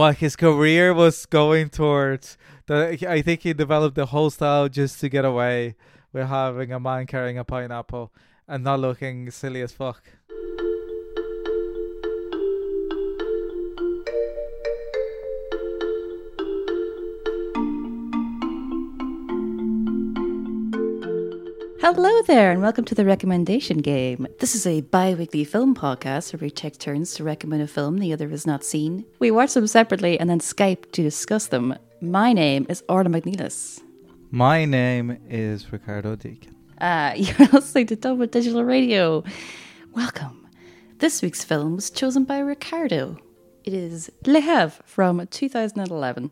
what his career was going towards. That I think he developed the whole style just to get away with having a man carrying a pineapple and not looking silly as fuck. Hello there, and welcome to the Recommendation Game. This is a bi weekly film podcast where we take turns to recommend a film the other has not seen. We watch them separately and then Skype to discuss them. My name is Orla McNelis. My name is Ricardo Deakin. Uh, you're listening to Dublin Digital Radio. Welcome. This week's film was chosen by Ricardo. It is Le Havre from 2011.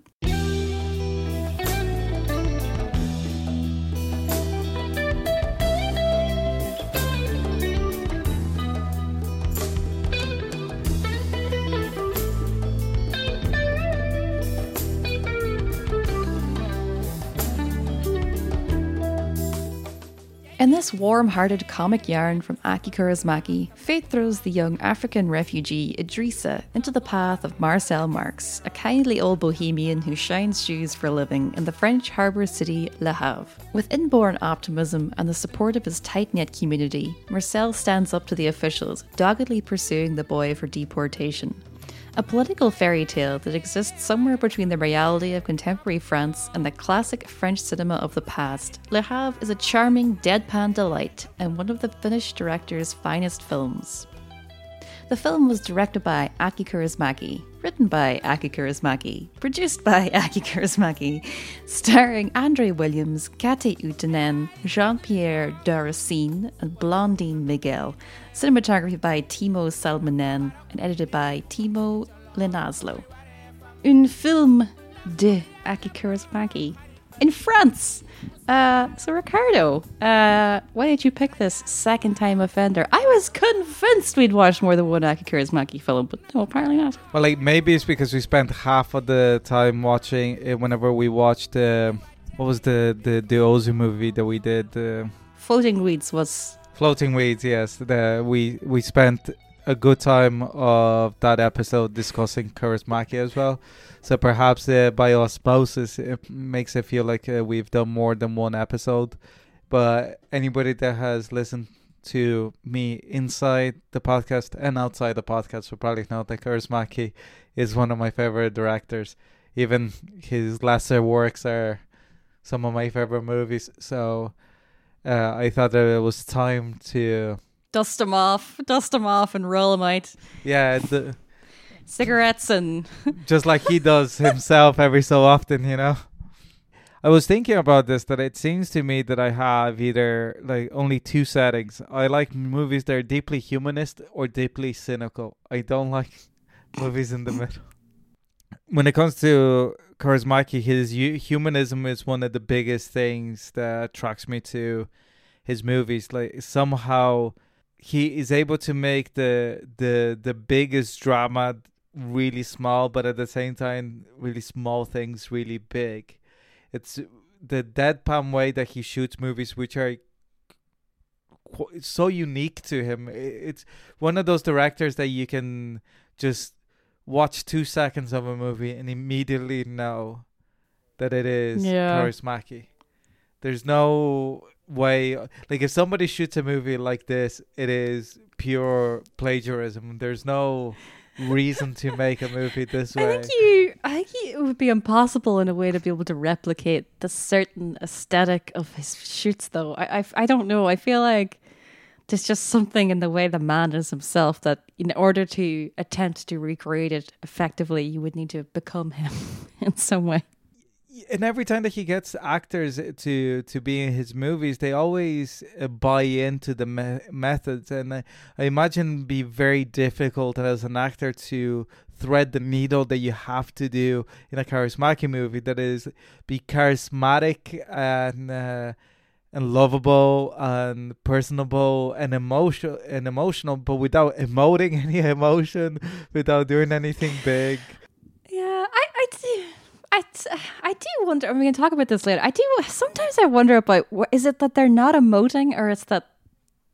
In this warm hearted comic yarn from Aki Kaurismäki, fate throws the young African refugee Idrissa into the path of Marcel Marx, a kindly old bohemian who shines shoes for a living in the French harbour city Le Havre. With inborn optimism and the support of his tight knit community, Marcel stands up to the officials, doggedly pursuing the boy for deportation a political fairy tale that exists somewhere between the reality of contemporary France and the classic French cinema of the past. Le Havre is a charming, deadpan delight and one of the Finnish director's finest films. The film was directed by Aki Kaurismäki, written by Aki Kaurismäki, produced by Aki Kaurismäki, starring Andre Wilms, Kati Outinen, Jean-Pierre Darroussin, and Blondin Miguel, cinematography by Timo Salminen, and edited by Timo Linnasalo. Un film de Aki Kaurismäki in France. Uh, so Ricardo, uh, why did you pick this second time offender? I was convinced we'd watched more than one Aki Kaurismäki film, but no, apparently not. Well, like maybe it's because we spent half of the time watching it whenever we watched uh, what was the the the Ozu movie that we did. Uh, Floating Weeds was Floating Weeds, yes. The we we spent a good time of that episode discussing Kaurismäki as well. So perhaps uh, by osmosis, it makes it feel like uh, we've done more than one episode. But anybody that has listened to me inside the podcast and outside the podcast will probably know that Kaurismäki is one of my favorite directors. Even his lesser works are some of my favorite movies. So uh, I thought that it was time to dust them off, dust them off, and roll them out. Yeah, the, cigarettes and just like he does himself every so often, you know. I was thinking about this that it seems to me that I have either like only two settings. I like movies that are deeply humanist or deeply cynical. I don't like movies in the middle. When it comes to Kaurismäki, his humanism is one of the biggest things that attracts me to his movies. Like somehow he is able to make the the the biggest drama really small, but at the same time, really small things really big. It's the deadpan way that he shoots movies, which are qu- so unique to him. It's one of those directors that you can just watch two seconds of a movie and immediately know that it is yeah. There's no way like if somebody shoots a movie like this, it is pure plagiarism. There's no reason to make a movie this way. I think you I think it would be impossible in a way to be able to replicate the certain aesthetic of his shoots though. I I, I don't know. I feel like there's just something in the way the man is himself that in order to attempt to recreate it effectively you would need to become him in some way and every time that he gets actors to to be in his movies, they always uh, buy into the me- methods, and I, I imagine be very difficult as an actor to thread the needle that you have to do in a Kaurismäki movie. That is, be charismatic and. Uh, and lovable and personable and emotional and emotional but without emoting any emotion without doing anything big yeah i i do I, I do wonder. we can talk about this later. I do sometimes I wonder about is it that they're not emoting or it's that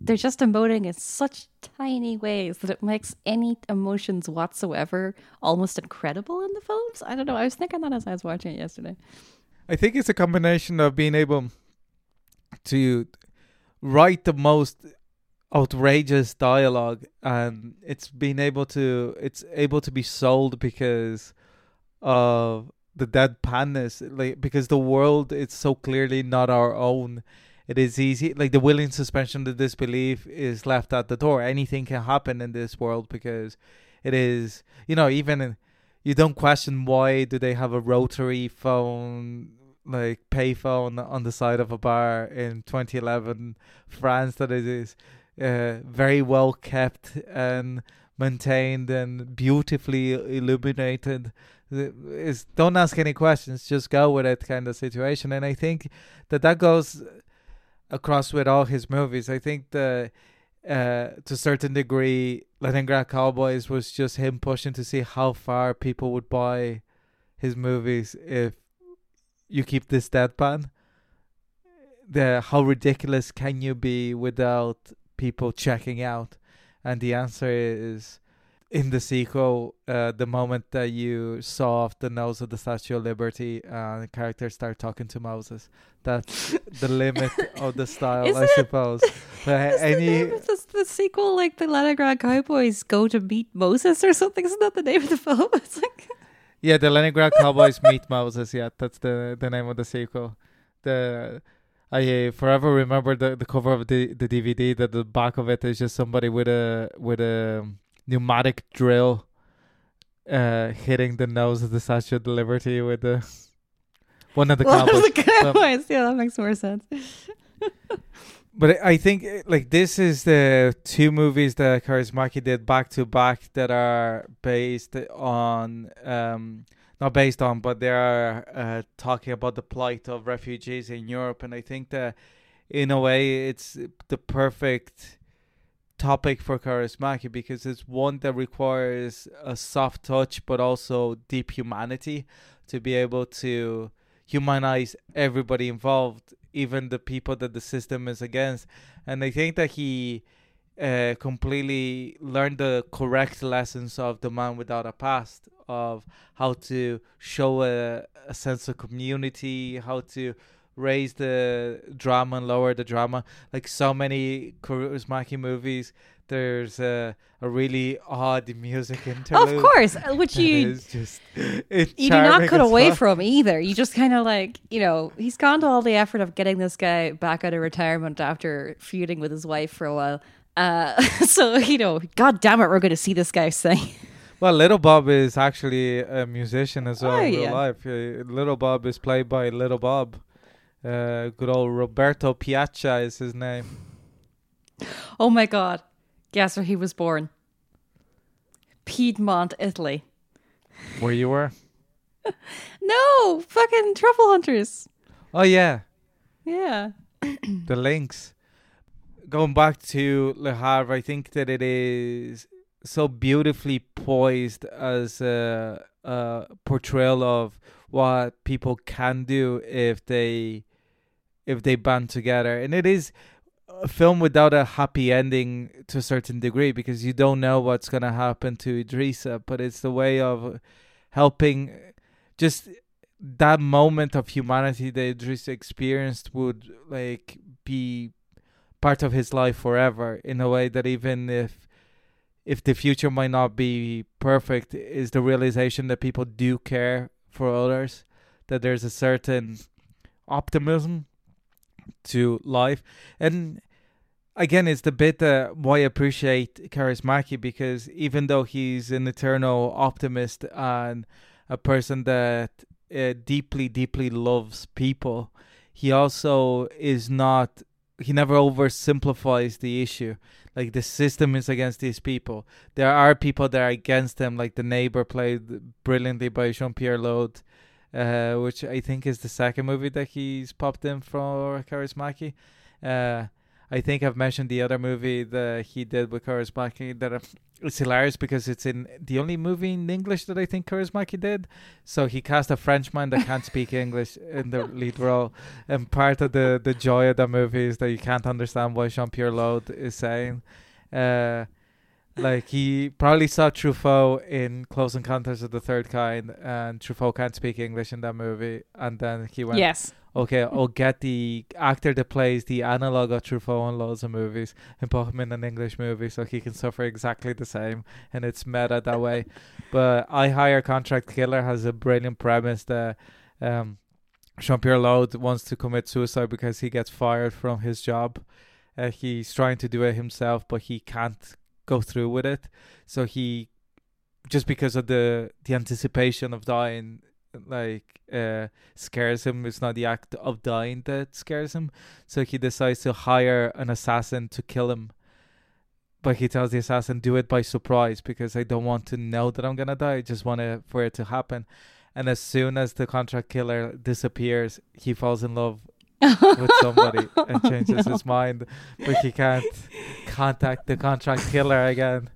they're just emoting in such tiny ways that it makes any emotions whatsoever almost incredible in the films. I don't know. I was thinking that as I was watching it yesterday. I think it's a combination of being able to write the most outrageous dialogue and it's being able to it's able to be sold because of the deadpanness like because the world is so clearly not our own. It is easy like the willing suspension of disbelief is left at the door. Anything can happen in this world because it is you know even you don't question why do they have a rotary phone like payphone on the side of a bar in 2011 france that it is uh, very well kept and maintained and beautifully illuminated. Is don't ask any questions just go with it kind of situation. And i think that that goes across with all his movies. I think the uh, to a certain degree leningrad cowboys was just him pushing to see how far people would buy his movies if you keep this deadpan. The how ridiculous can you be without people checking out? And the answer is in the sequel, uh, the moment that you saw off the nose of the Statue of Liberty, uh, the characters start talking to Moses. That's the limit of the style, I it? suppose. But Is the any name of the, the sequel like the Leningrad Cowboys go to meet Moses or something? Isn't that the name of the film? It's like yeah, the Leningrad Cowboys meet Moses. Yeah, that's the the name of the sequel. The I forever remember the the cover of the the DVD. That the back of it is just somebody with a with a pneumatic drill, uh, hitting the nose of the Statue of Liberty with the one of the one cowboys. of the Cowboys. yeah, that makes more sense. But I think like this is the two movies that Kaurismäki did back to back that are based on um not based on but they are uh, talking about the plight of refugees in Europe and I think that in a way it's the perfect topic for Kaurismäki because it's one that requires a soft touch but also deep humanity to be able to humanize everybody involved even the people that the system is against. And I think that he uh, completely learned the correct lessons of the man without a past of how to show a, a sense of community, how to raise the drama and lower the drama. Like so many Kaurismäki movies, there's a, a really odd music interlude. Of course, uh, which you just you do not cut away fuck. from either. You just kind of like, you know, he's gone to all the effort of getting this guy back out of retirement after feuding with his wife for a while. Uh, so, you know, God damn it, we're going to see this guy sing. Well, Little Bob is actually a musician as well Oh, in real yeah. life. Uh, Little Bob is played by Little Bob. Uh, good old Roberto Piazza is his name. Oh my God. Guess where he was born? Piedmont, Italy. Where you were? No, fucking truffle hunters. Oh yeah, Yeah. the links. Going back to Le Havre, I think that it is so beautifully poised as a, a portrayal of what people can do if they if they band together, and it is a film without a happy ending to a certain degree because you don't know what's gonna happen to Idrissa, but it's the way of helping just that moment of humanity that Idris experienced would like be part of his life forever in a way that even if if the future might not be perfect is the realization that people do care for others that there's a certain optimism to life. And again it's the bit that why I appreciate Kaurismäki because even though he's an eternal optimist and a person that uh, deeply deeply loves people he also is not he never oversimplifies the issue. Like the system is against these people. There are people that are against them like the neighbor played brilliantly by jean-pierre Léaud, uh, which i think is the second movie that he's popped in for Kaurismäki. Uh, I think I've mentioned the other movie that he did with Kaurismäki that it's hilarious because it's in the only movie in English that I think Kaurismäki did. So he cast a Frenchman that can't speak English in the lead role, and part of the the joy of the movie is that you can't understand what Jean Pierre Léaud is saying. Uh, like he probably saw Truffaut in Close Encounters of the Third Kind, and Truffaut can't speak English in that movie, and then he went, Yes. Okay, I'll get the actor that plays the analog of Truffaut in loads of movies and put him in an English movie so he can suffer exactly the same, and it's meta that way. But I Hire Contract Killer has a brilliant premise that um, Jean Pierre Léaud wants to commit suicide because he gets fired from his job. Uh, he's trying to do it himself, but he can't go through with it. So he, just because of the the anticipation of dying, like uh scares him. It's not the act of dying that scares him. So he decides to hire an assassin to kill him. But he tells the assassin, "Do it by surprise because I don't want to know that I'm gonna die. I just want it for it to happen." And as soon as the contract killer disappears, he falls in love with somebody and changes no. his mind, but he can't contact the contract killer again.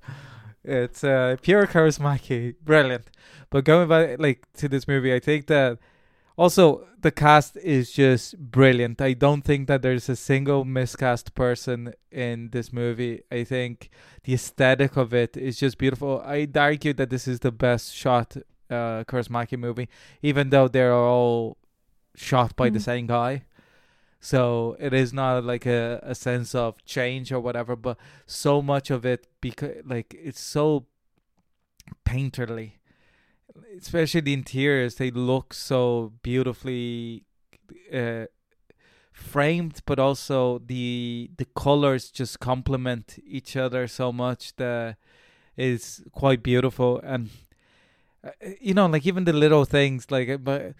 It's uh, pure Kaurismäki, brilliant. But going back like to this movie, I think that also the cast is just brilliant. I don't think that there's a single miscast person in this movie. I think the aesthetic of it is just beautiful. I'd argue that this is the best shot uh movie, even though they're all shot by the Mm. same guy. So it is not like a, a sense of change or whatever, but so much of it because like it's so painterly, especially the interiors. They look so beautifully uh, framed, but also the the colors just complement each other so much that is quite beautiful and. uh, You know, like even the little things, like but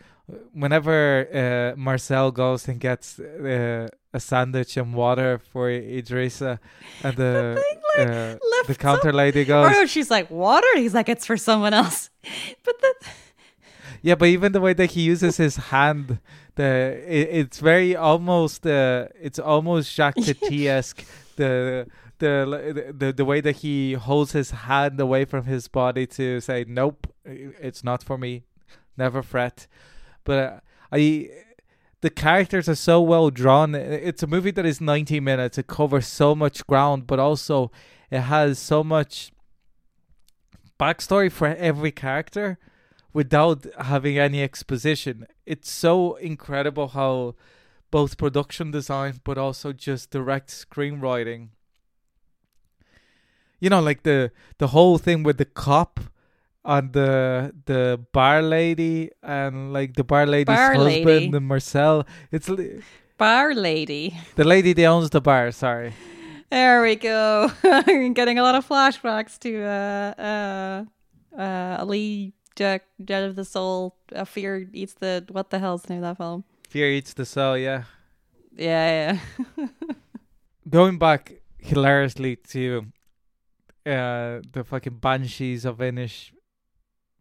whenever uh, Marcel goes and gets uh, a sandwich and water for Idrissa, and the thing, like, uh, the counter lady goes, no, she's like, water? He's like, it's for someone else. But the, yeah, but even the way that he uses his hand, the it, it's very almost uh, it's almost Jacques Tati esque. The the the the way that he holds his hand away from his body to say, nope, it's not for me, never fret. But uh, I the characters are so well drawn. It's a movie that is 90 minutes. It covers so much ground, but also it has so much backstory for every character without having any exposition. It's so incredible how both production design but also just direct screenwriting. You know, like the the whole thing with the cop and the the bar lady and like the bar lady's Bar husband lady. and Marcel. It's li- bar lady. the lady that owns the bar. Sorry. There we go. I'm getting a lot of flashbacks to uh uh uh Ali Jack Dead of the Soul. Uh, Fear eats the what the hell's the name of that film? Fear eats the soul. Yeah. Yeah, yeah. going back hilariously to uh the fucking banshees of Inish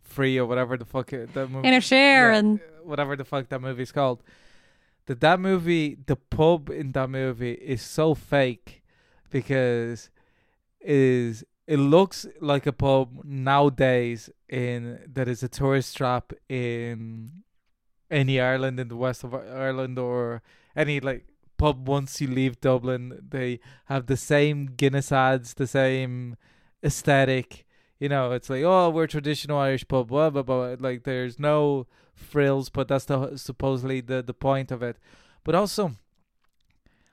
free or whatever the fuck it- that movie In a share yeah, and whatever the fuck that movie's called. That that movie the pub in that movie is so fake because is it looks like a pub nowadays in that is a tourist trap in any Ireland in the west of Ireland or any like pub. Once you leave Dublin they have the same Guinness ads the same aesthetic you know it's like oh we're traditional Irish pub blah blah blah. Like there's no frills but that's the supposedly the the point of it. But also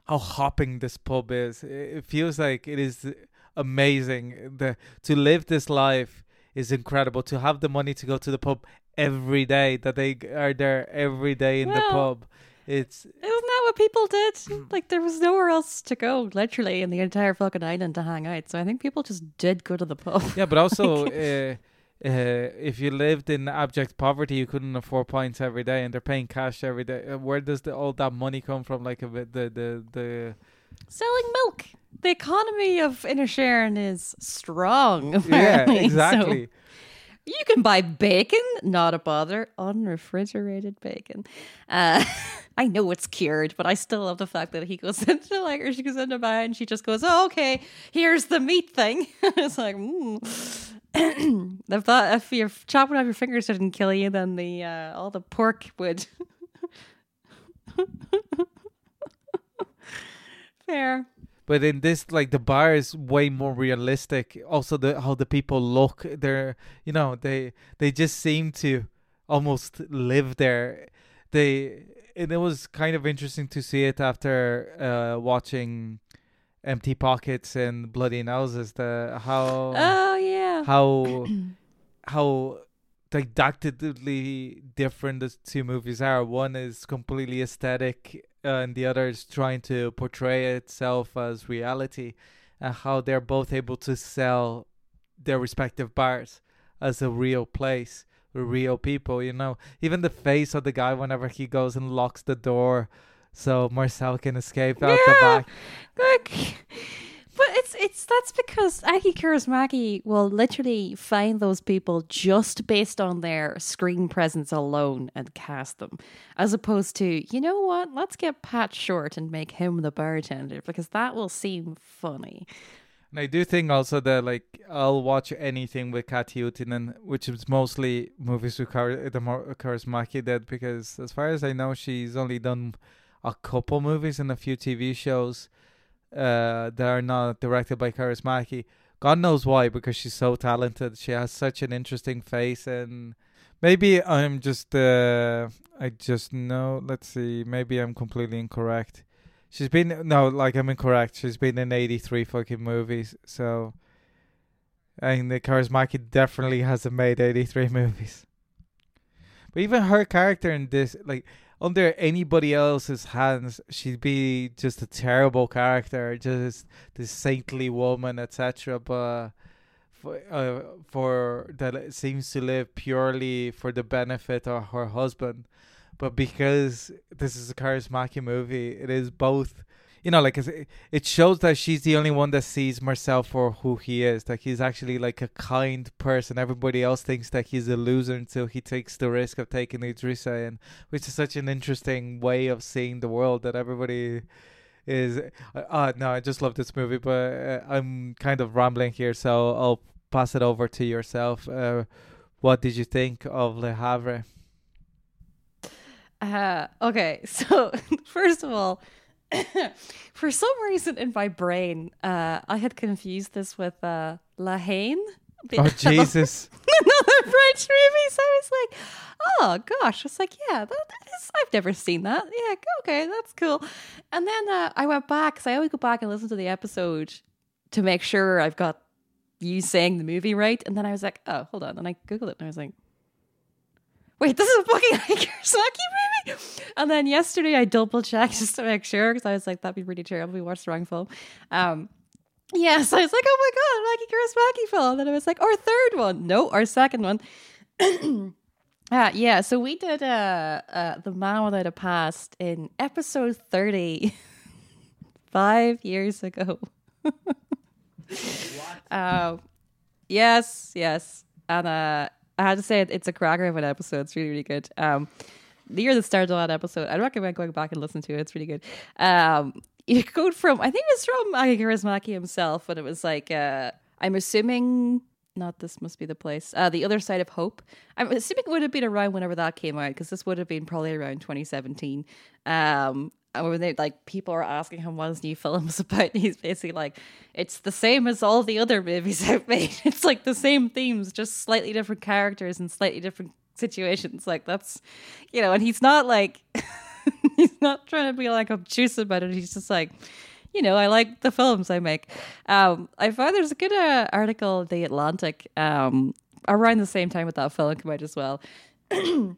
how hopping this pub is. It it feels like it is amazing. The to live this life is incredible. To have the money to go to the pub every day that they are there every day in the pub it's isn't that what people did? Like there was nowhere else to go, literally, in the entire fucking island to hang out. So I think people just did go to the pub. yeah but also uh, uh, if you lived in abject poverty you couldn't afford pints every day and they're paying cash every day Uh, where does the, all that money come from like a bit the the the Selling milk. The economy of Inner Inisherin is strong. yeah apparently. So- exactly You can buy bacon, not a bother, unrefrigerated bacon. Uh, I know it's cured, but I still love the fact that he goes into like, or she goes into buy and she just goes, "Oh, okay, here's the meat thing." it's like, mm. if that if you're chopping off your fingers didn't kill you, then the uh, all the pork would. Fair. But in this, like the bar is way more realistic. Also, the how the people look, they're you know they they just seem to almost live there. They and it was kind of interesting to see it after uh, watching Empty Pockets and Bloody Noses. The how Oh yeah. how how didactically different the two movies are. One is completely aesthetic, uh, and the other is trying to portray itself as reality, and how they're both able to sell their respective bars as a real place real people. You know, even the face of the guy whenever he goes and locks the door. So Marcel can escape out the Yeah. back. Like, but it's it's that's because Aki Kaurismäki will literally find those people just based on their screen presence alone and cast them, as opposed to you know what? Let's get Pat Shortt and make him the bartender because that will seem funny. And I do think also that like I'll watch anything with Kati Outinen, which is mostly movies with Kar- the Kaurismäki did, because as far as I know, she's only done a couple movies and a few TV shows uh, that are not directed by Kaurismäki. God knows why, because she's so talented. She has such an interesting face, and maybe I'm just uh, I just know. Let's see, maybe I'm completely incorrect. She's been no, like I'm incorrect. She's been in 83 fucking movies. So, mean, the Kaurismäki definitely hasn't made 83 movies. But even her character in this, like under anybody else's hands, she'd be just a terrible character, just this saintly woman, etc. But for uh, for that seems to live purely for the benefit of her husband but because this is a Kaurismäki movie, it is both. You know, like it shows that she's the only one that sees Marcel for who he is. That he's actually like a kind person. Everybody else thinks that he's a loser until he takes the risk of taking Idrissa in, which is such an interesting way of seeing the world. That everybody is. Uh, uh no, I just love this movie, but uh, I'm kind of rambling here, so I'll pass it over to yourself. Uh, what did you think of Le Havre? Uh, okay, so first of all, for some reason in my brain, uh, I had confused this with uh, La Haine. Oh Jesus! another French movie. So I was like, oh gosh. It's like, yeah, that, is, I've never seen that. Yeah, okay, that's cool. And then uh, I went back because I always go back and listen to the episode to make sure I've got you saying the movie right. And then I was like, oh, hold on. And I Googled it and I was like, wait, this is a fucking Aki Kaurismäki movie. And then yesterday I double checked just to make sure because I was like, that'd be pretty terrible. We watched the wrong film. Um, Yes, I was like, oh my god, Maggie Kaurismäki film. And then I was like, our third one. No, our second one. uh, yeah, so we did uh, uh, The Man Without a Past in episode 30, five years ago. um, yes, yes. And uh, I had to say, it, it's a cracker of an episode. It's really, really good. Um, the year that started that episode, I'd recommend going back and listening to it. It's really good. Um, you go from, I think it was from Aki Kaurismäki himself, when it was like, uh, I'm assuming, not this must be the place, uh, The Other Side of Hope. I'm assuming it would have been around whenever that came out, because this would have been probably around 2017. Um, when they like people are asking him what his new film's about, he's basically like, "It's the same as all the other movies I've made. It's like the same themes, just slightly different characters and slightly different situations. Like that's, you know." And he's not like, he's not trying to be like obtuse about it. He's just like, you know, I like the films I make. Um, I found there's a good uh, article the Atlantic um, around the same time with that film came out as well.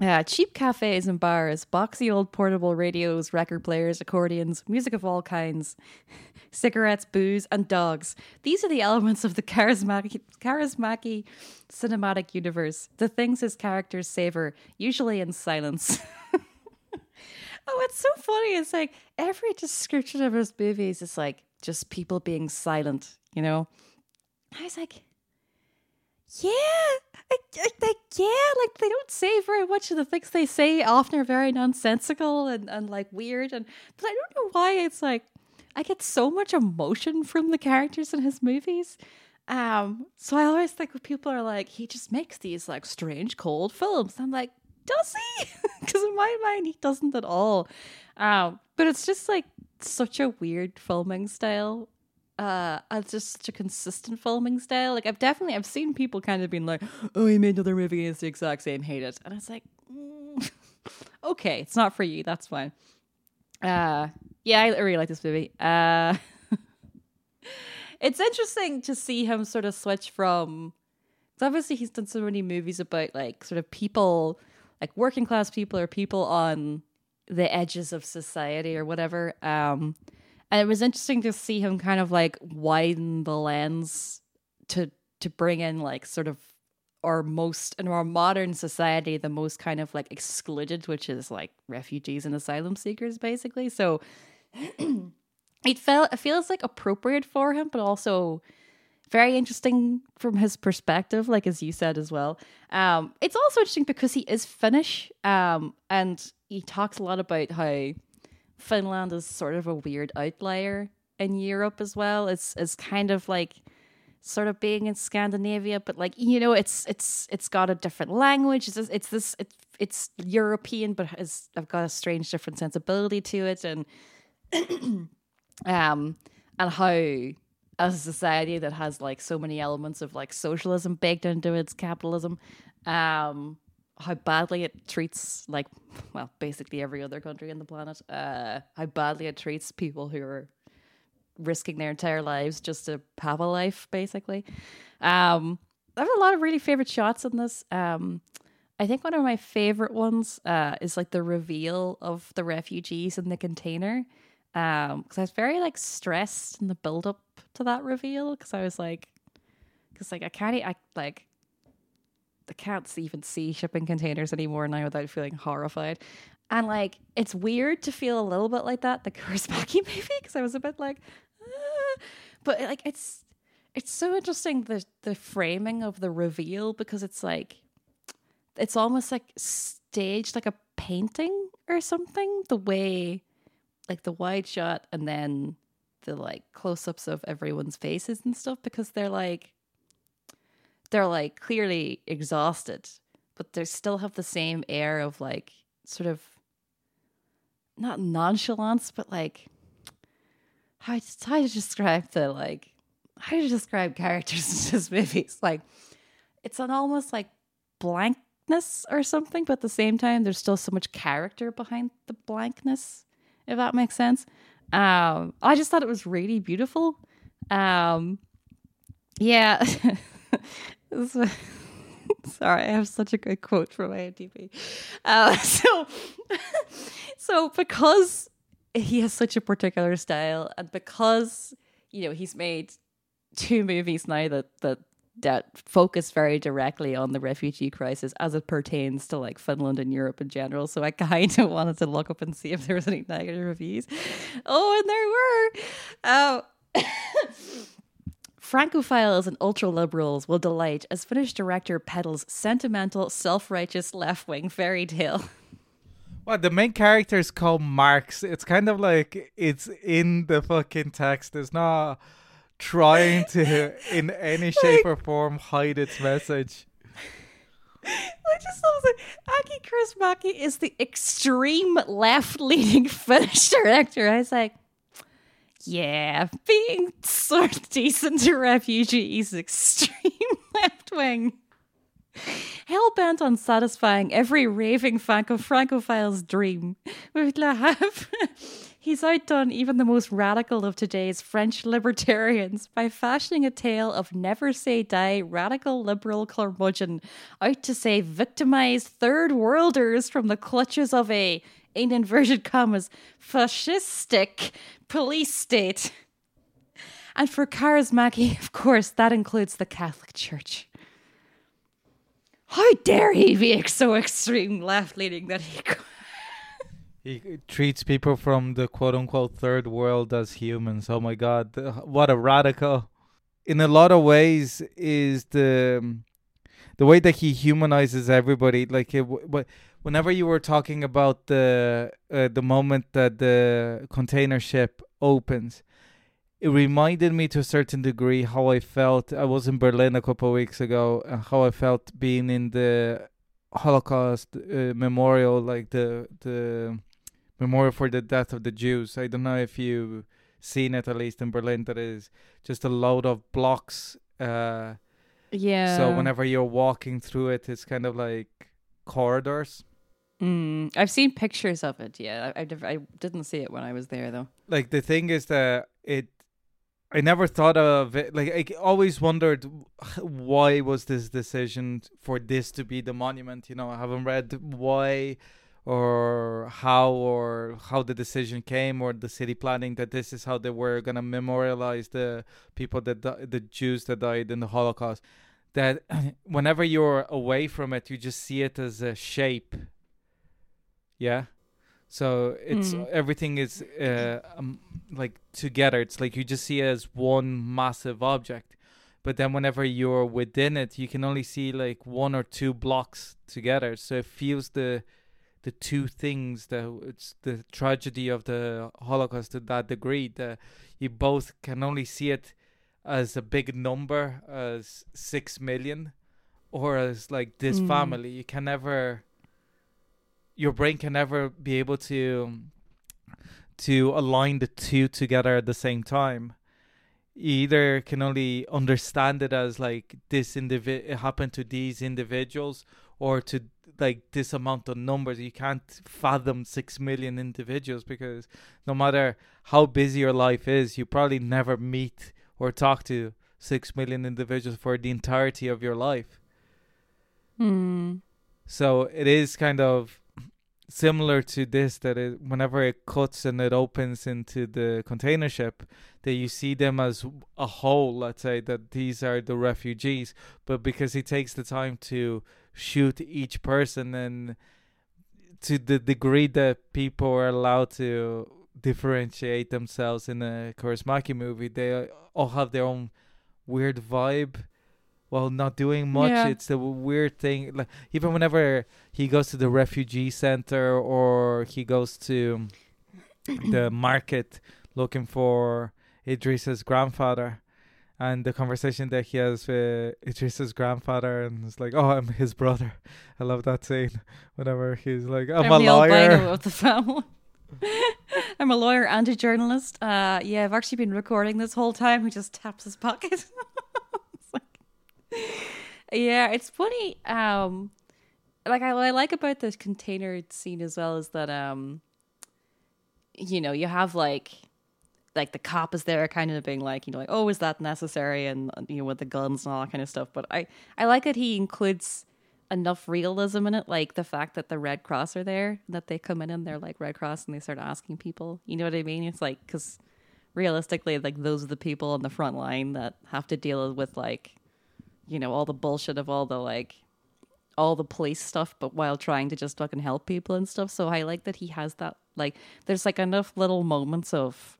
Uh, cheap cafes and bars, boxy old portable radios, record players, accordions, music of all kinds, cigarettes, booze, and dogs. These are the elements of the charismatic, charismatic cinematic universe, the things his characters savor, usually in silence. oh, it's so funny. It's like every description of his movies is like just people being silent, you know? I was like, Yeah, I, I, like yeah, like they don't say very much of the things they say. Often are very nonsensical and, and like weird. And but I don't know why it's like I get so much emotion from the characters in his movies. Um, so I always think when people are like, he just makes these like strange cold films. I'm like, does he? Because in my mind, he doesn't at all. Um, but it's just like such a weird filming style uh it's just such a consistent filming style. Like I've definitely I've seen people kind of being like, "Oh, he made another movie, it's the exact same, hate it," and it's like, mm, okay, it's not for you. That's fine. Uh, yeah, I really like this movie. Uh, it's interesting to see him sort of switch from. Obviously, he's done so many movies about like sort of people, like working class people or people on the edges of society or whatever. Um, and it was interesting to see him kind of like widen the lens to to bring in like sort of our most in our modern society the most kind of like excluded which is like refugees and asylum seekers basically. So it felt it feels like appropriate for him but also very interesting from his perspective like as you said as well. Um it's also interesting because he is finnish um and he talks a lot about how Finland is sort of a weird outlier in Europe as well. It's it's kind of like sort of being in Scandinavia, but like you know, it's it's it's got a different language. It's it's this it's it's European, but has I've got a strange different sensibility to it, and um and how as a society that has like so many elements of like socialism baked into its capitalism, um how badly it treats like well basically every other country on the planet uh how badly it treats people who are risking their entire lives just to have a life basically. Um i have a lot of really favorite shots in this. Um i think one of my favorite ones uh is like the reveal of the refugees in the container. Um because i was very like stressed in the build up to that reveal because i was like because like i can't i like I can't even see shipping containers anymore now without feeling horrified. And like, it's weird to feel a little bit like that the Kaurismäki movie because I was a bit like, ah. but like it's it's so interesting the the framing of the reveal because it's like it's almost like staged like a painting or something. The way like the wide shot and then the like close ups of everyone's faces and stuff because they're like they're like clearly exhausted, but they still have the same air of like sort of not nonchalance, but like how to, how to describe the like how to describe characters in this movie. It's like it's an almost like blankness or something, but at the same time, there's still so much character behind the blankness, if that makes sense. Um, I just thought it was really beautiful. Um, yeah. Sorry, I have such a good quote from IMDb. Uh, so, so because he has such a particular style, and because you know he's made two movies now that that that focus very directly on the refugee crisis as it pertains to like Finland and Europe in general. So I kind of wanted to look up and see if there was any negative reviews. Oh, and there were. Uh, Francophiles and ultra-liberals will delight as Finnish director peddles sentimental, self-righteous left-wing fairy tale. Well, the main character is called Marx. It's kind of like it's in the fucking text. It's not trying to, in any shape or form, hide its message. I just love it. Aki Kaurismäki is the extreme left-leaning Finnish director. I was like, yeah, being sort of decent to refugees, is extreme left wing. Hell bent on satisfying every raving Franco Francophile's dream with Le Havre. He's outdone even the most radical of today's French libertarians by fashioning a tale of never say die radical liberal curmudgeon out to save victimized third worlders from the clutches of a in inverted commas, fascistic police state. And for Kaurismäki, of course, that includes the Catholic Church. How dare he be so extreme left leaning that he. he treats people from the quote unquote third world as humans. Oh my god, what a radical. In a lot of ways, is the the way that he humanizes everybody. Like it, w- w- whenever you were talking about the uh, the moment that the container ship opens, it reminded me to a certain degree how I felt. I was in Berlin a couple of weeks ago, and how I felt being in the Holocaust uh, memorial, like the the memorial for the death of the Jews. I don't know if you've seen it, at least in Berlin. That is just a load of blocks. Uh, Yeah. so whenever you're walking through it, it's kind of like corridors. Mm, I've seen pictures of it. Yeah, I, I, I didn't see it when I was there though. like the thing is that it i never thought of it like i always wondered why was this decision for this to be the monument you know i haven't read why or how or how the decision came or the city planning that this is how they were going to memorialize the people that di- the jews that died in the holocaust that whenever you're away from it you just see it as a shape yeah so it's Mm. everything is uh, um, like together. It's like you just see it as one massive object, but then whenever you're within it, you can only see like one or two blocks together. So it feels the the two things that it's the tragedy of the Holocaust to that degree that you both can only see it as a big number as six million or as like this Mm. family. You can never your brain can never be able to to align the two together at the same time. You either can only understand it as like this individ it happened to these individuals or to like this amount of numbers. You can't fathom six million individuals because no matter how busy your life is, you probably never meet or talk to six million individuals for the entirety of your life. Hmm. So it is kind of similar to this that it, whenever it cuts and it opens into the container ship, that you see them as a whole. Let's say that these are the refugees, but because he takes the time to shoot each person and to the degree that people are allowed to differentiate themselves in a Kaurismäki movie, they all have their own weird vibe while not doing much. Yeah. It's a weird thing. Like even whenever he goes to the refugee center or he goes to the market looking for Idris's grandfather. And the conversation that he has with Idris's grandfather, and it's like, "Oh, I'm his brother." I love that scene. Whenever he's like, "I'm, a the lawyer," of the family. I'm a lawyer and a journalist. Uh, yeah, I've actually been recording this whole time. He just taps his pocket. Yeah, it's funny. Um, like I, what I like about the container scene as well is that um, you know, you have like like the cop is there kind of being like, you know, like, oh, is that necessary? And uh, you know, with the guns and all that kind of stuff. But I, I like that he includes enough realism in it, like the fact that the Red Cross are there, that they come in and they're like Red Cross and they start asking people. You know what I mean? It's like because realistically, like those are the people on the front line that have to deal with like, you know, all the bullshit of all the like all the police stuff, but while trying to just fucking help people and stuff. So I like that he has that like there's like enough little moments of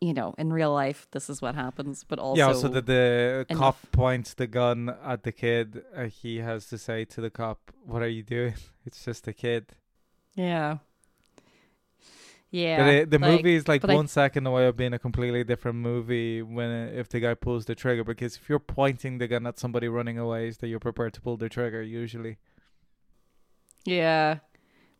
you know, in real life this is what happens, but also yeah, also that the enough. cop points the gun at the kid. Uh, he has to say to the cop, "What are you doing? It's just a kid." Yeah. Yeah. It, the like- movie is like but I- one second away of being a completely different movie when uh, if the guy pulls the trigger. Because if you're pointing the gun at somebody running away, is that you're prepared to pull the trigger usually. Yeah.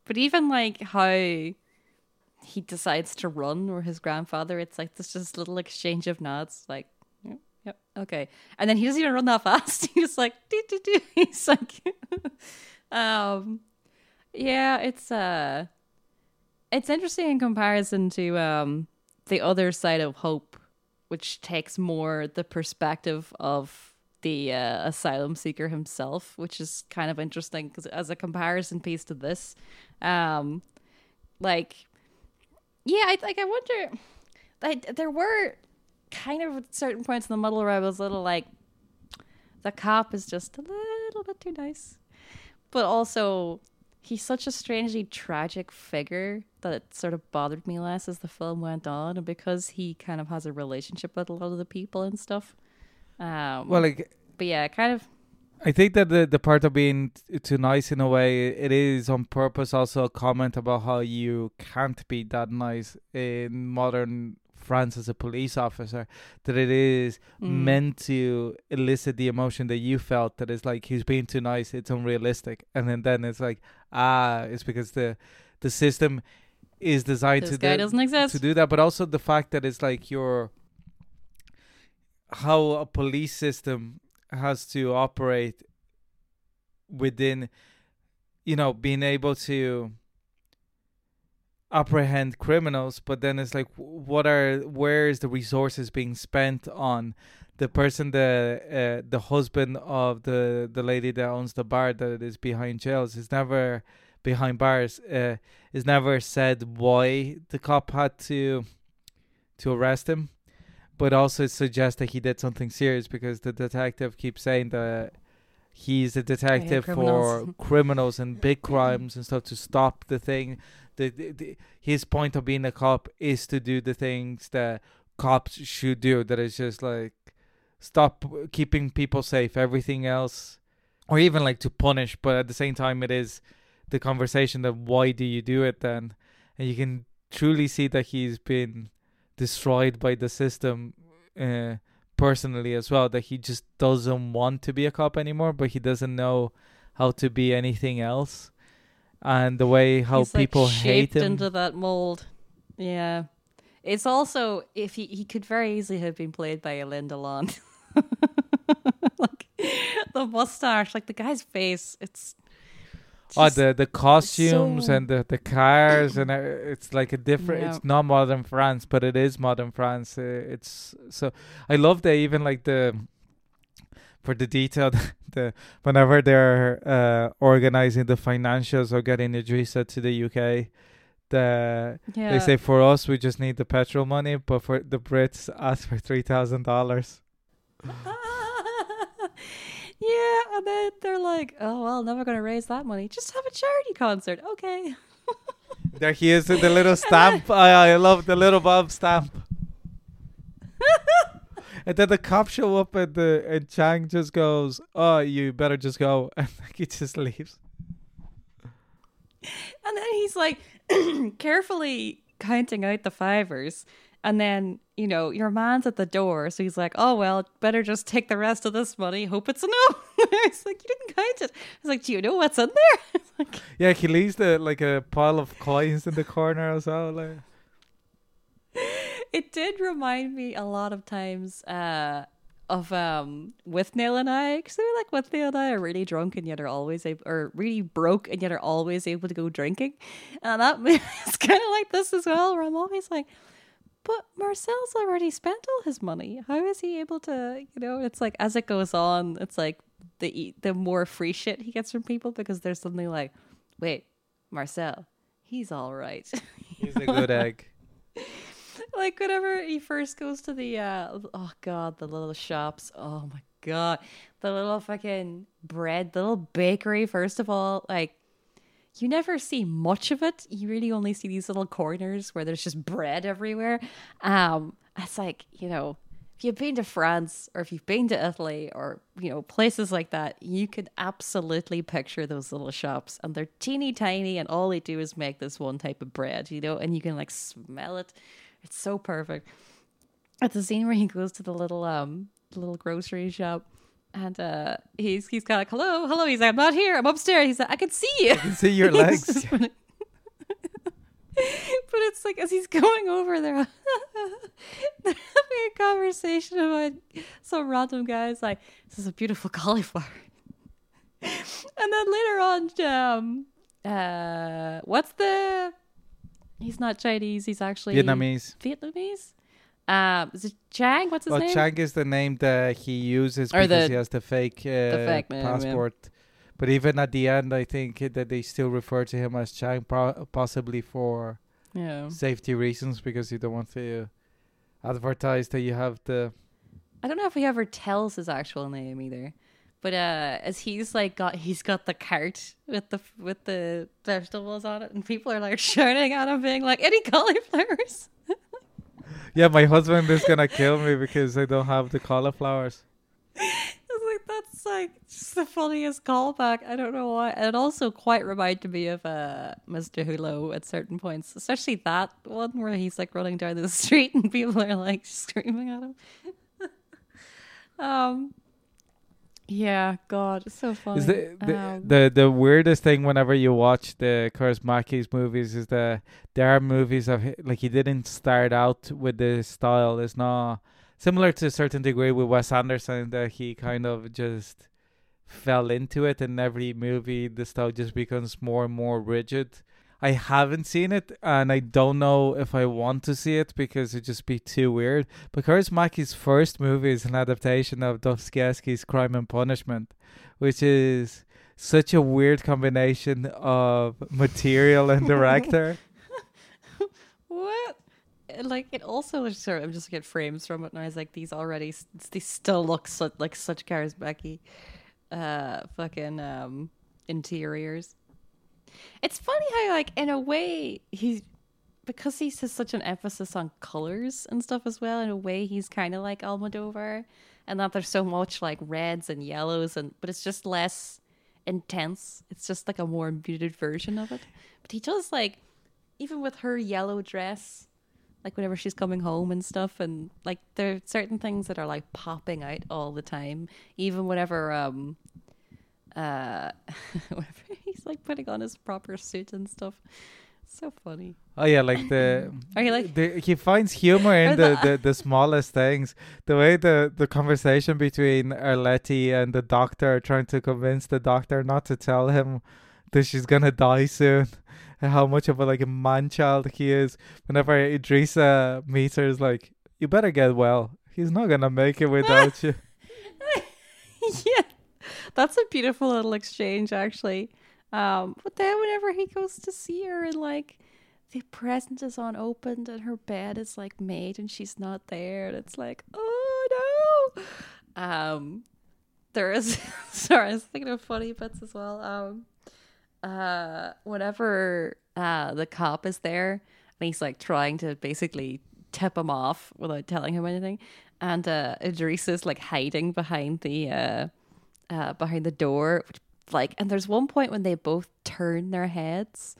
But even like how he decides to run or his grandfather, it's like this just little exchange of nods, like, yep, yep, okay. And then he doesn't even run that fast. He's like, doo, doo, doo. he's like, um, yeah, it's, uh, it's interesting in comparison to, um, the other side of hope, which takes more the perspective of the uh, asylum seeker himself, which is kind of interesting because as a comparison piece to this, um, like, yeah, I like I wonder, like there were kind of certain points in the middle where I was a little like, the cop is just a little bit too nice, but also he's such a strangely tragic figure that it sort of bothered me less as the film went on, and because he kind of has a relationship with a lot of the people and stuff. Um, Well, like but yeah, kind of. I think that the the part of being t- too nice in a way it is on purpose also a comment about how you can't be that nice in modern France as a police officer that it is Mm. meant to elicit the emotion that you felt that it's like he's being too nice it's unrealistic and then then it's like ah it's because the the system is designed This to guy do, doesn't exist. to do that but also the fact that it's like your how a police system has to operate within you know being able to apprehend criminals but then it's like what are where is the resources being spent on the person the uh, the husband of the the lady that owns the bar that is behind jails is never behind bars uh, is never said why the cop had to to arrest him but also suggests that he did something serious because the detective keeps saying that he's a detective for criminals. criminals and big crimes and stuff to stop the thing. The, the, his point of being a cop is to do the things that cops should do. That is just like stop keeping people safe. Everything else, or even like to punish, but at the same time, it is the conversation that why do you do it then? And you can truly see that he's been destroyed by the system uh, personally as well that he just doesn't want to be a cop anymore but he doesn't know how to be anything else and the way how He's, like, people hate shaped him into that mold. Yeah. It's also if he he could very easily have been played by a Linda Lawn. like the mustache, like the guy's face, it's oh the the costumes so- and the, the cars and uh, it's like a different Yeah. it's not modern france but it is modern france uh, it's so i love that even like the for the detail the whenever they're uh organizing the financials or getting Idrissa to the uk the yeah. They say for us we just need the petrol money, but for the Brits ask for three thousand dollars. yeah, and then they're like, "Oh well, never gonna raise that money. Just have a charity concert, okay?" There he is with the little stamp. I I love the little Bob stamp. And then the cop show up and the and Chang just goes, "Oh, you better just go," and he just leaves. And then he's like carefully counting out the fivers. And then, you know, your man's at the door. So he's like, oh, well, better just take the rest of this money. Hope it's enough. it's like, you didn't count it. I was like, do you know what's in there? Like, Yeah, he leaves the like a pile of coins in the corner as well. Like, it did remind me a lot of times uh, of um, with Neil and I. Because feel like with Neil and I are really drunk and yet are always able, or really broke and yet are always able to go drinking. And that it's kind of like this as well, where I'm always like, but Marcel's already spent all his money. How is he able to, you know, it's like as it goes on, it's like the the more free shit he gets from people because there's something like, wait, Marcel, he's all right. he's a good egg. like whenever he first goes to the uh oh god the little shops. Oh my god. The little fucking bread the little bakery first of all like you never see much of it. You really only see these little corners where there's just bread everywhere. Um it's like you know if you've been to France or if you've been to Italy or you know places like that, you could absolutely picture those little shops, and they're teeny tiny, and all they do is make this one type of bread, you know, and you can like smell it. It's so perfect. At the scene where he goes to the little um the little grocery shop, and uh he's he's kind of like hello hello. He's like I'm not here. I'm upstairs. He's like I can see you. I can see your legs. but it's like as he's going over there, they're having a conversation about some random guys like, "This is a beautiful cauliflower," and then later on, um, uh, what's the? He's not Chinese. He's actually Vietnamese. Vietnamese. Um, is it Chang? What's his Well, name? Chang is the name that he uses Or because the- he has the fake, uh, fake name, yeah. passport. But even at the end, I think that they still refer to him as Chang, pro- possibly for yeah. safety reasons, because you don't want to advertise that you have the. I don't know if he ever tells his actual name either. But uh as he's like got he's got the cart with the with the vegetables on it and people are like shouting at him being like any cauliflowers. Yeah, my husband is gonna kill me because I don't have the cauliflowers. I was like that's like just the funniest callback. I don't know why. And it also quite reminded me of uh, Mr. Hulot at certain points, especially that one where he's like running down the street and people are like screaming at him. um, yeah, God, it's so funny. Is the the, Um, the the weirdest thing whenever you watch the Kaurismäki's movies is that there are movies of like he didn't start out with this style. It's not similar to a certain degree with Wes Anderson that he kind of just fell into it, and every movie the style just becomes more and more rigid. I haven't seen it, and I don't know if I want to see it because it'd just be too weird. But Kaurismäki's first movie is an adaptation of Dostoevsky's Crime and Punishment, which is such a weird combination of material and director. what? Like it also is sort of, I'm just at frames from it, and I was like, these already, these still look so, like such Kaurismäki, uh, fucking um interiors. It's funny how, like, in a way, he's because he has such an emphasis on colors and stuff as well. In a way, he's kind of like Almodovar, and that there's so much like reds and yellows, and but it's just less intense. It's just like a more muted version of it. But he does like, even with her yellow dress, like whenever she's coming home and stuff, and like there are certain things that are like popping out all the time. Even whenever um, uh, whenever he's like putting on his proper suit and stuff. So funny. Oh yeah, like the Are you like the, he finds humor in the, the- the, smallest things. The way the, the conversation between Arletty and the doctor trying to convince the doctor not to tell him that she's gonna die soon. How much of a like a man child he is. Whenever Idrissa meets her, is like, "You better get well. He's not gonna make it without you." yeah, that's a beautiful little exchange, actually. Um, but then whenever he goes to see her and like the present is unopened and her bed is like made and she's not there, and it's like, oh no. Um, there is sorry, I was thinking of funny bits as well. Um, uh, whenever uh the cop is there and he's like trying to basically tip him off without telling him anything, and uh, Idris is like hiding behind the uh, uh behind the door, which, like, and there's one point when they both turn their heads,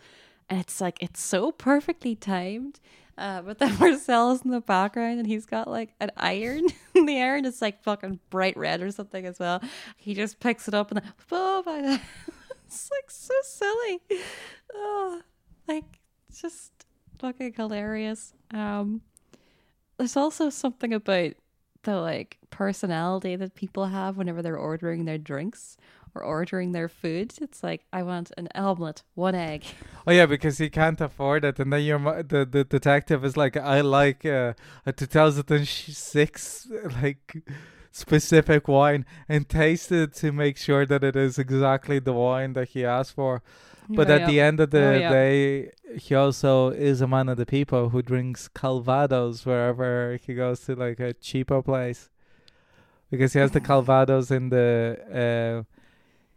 and it's like it's so perfectly timed. Uh, but then Marcel's in the background and he's got like an iron. the iron is like fucking bright red or something as well. He just picks it up and then, oh my god, it's like so silly. Oh, like just fucking hilarious. Um, there's also something about the like personality that people have whenever they're ordering their drinks or ordering their food. It's like I want an omelet, one egg. Oh yeah, because he can't afford it, and then your the the detective is like, I like uh, a 2006 like specific wine, and taste it to make sure that it is exactly the wine that he asked for. But at yeah. the end of the Oh, day, he also is a man of the people who drinks Calvados wherever he goes to like a cheaper place, because he has the Calvados in the. Uh,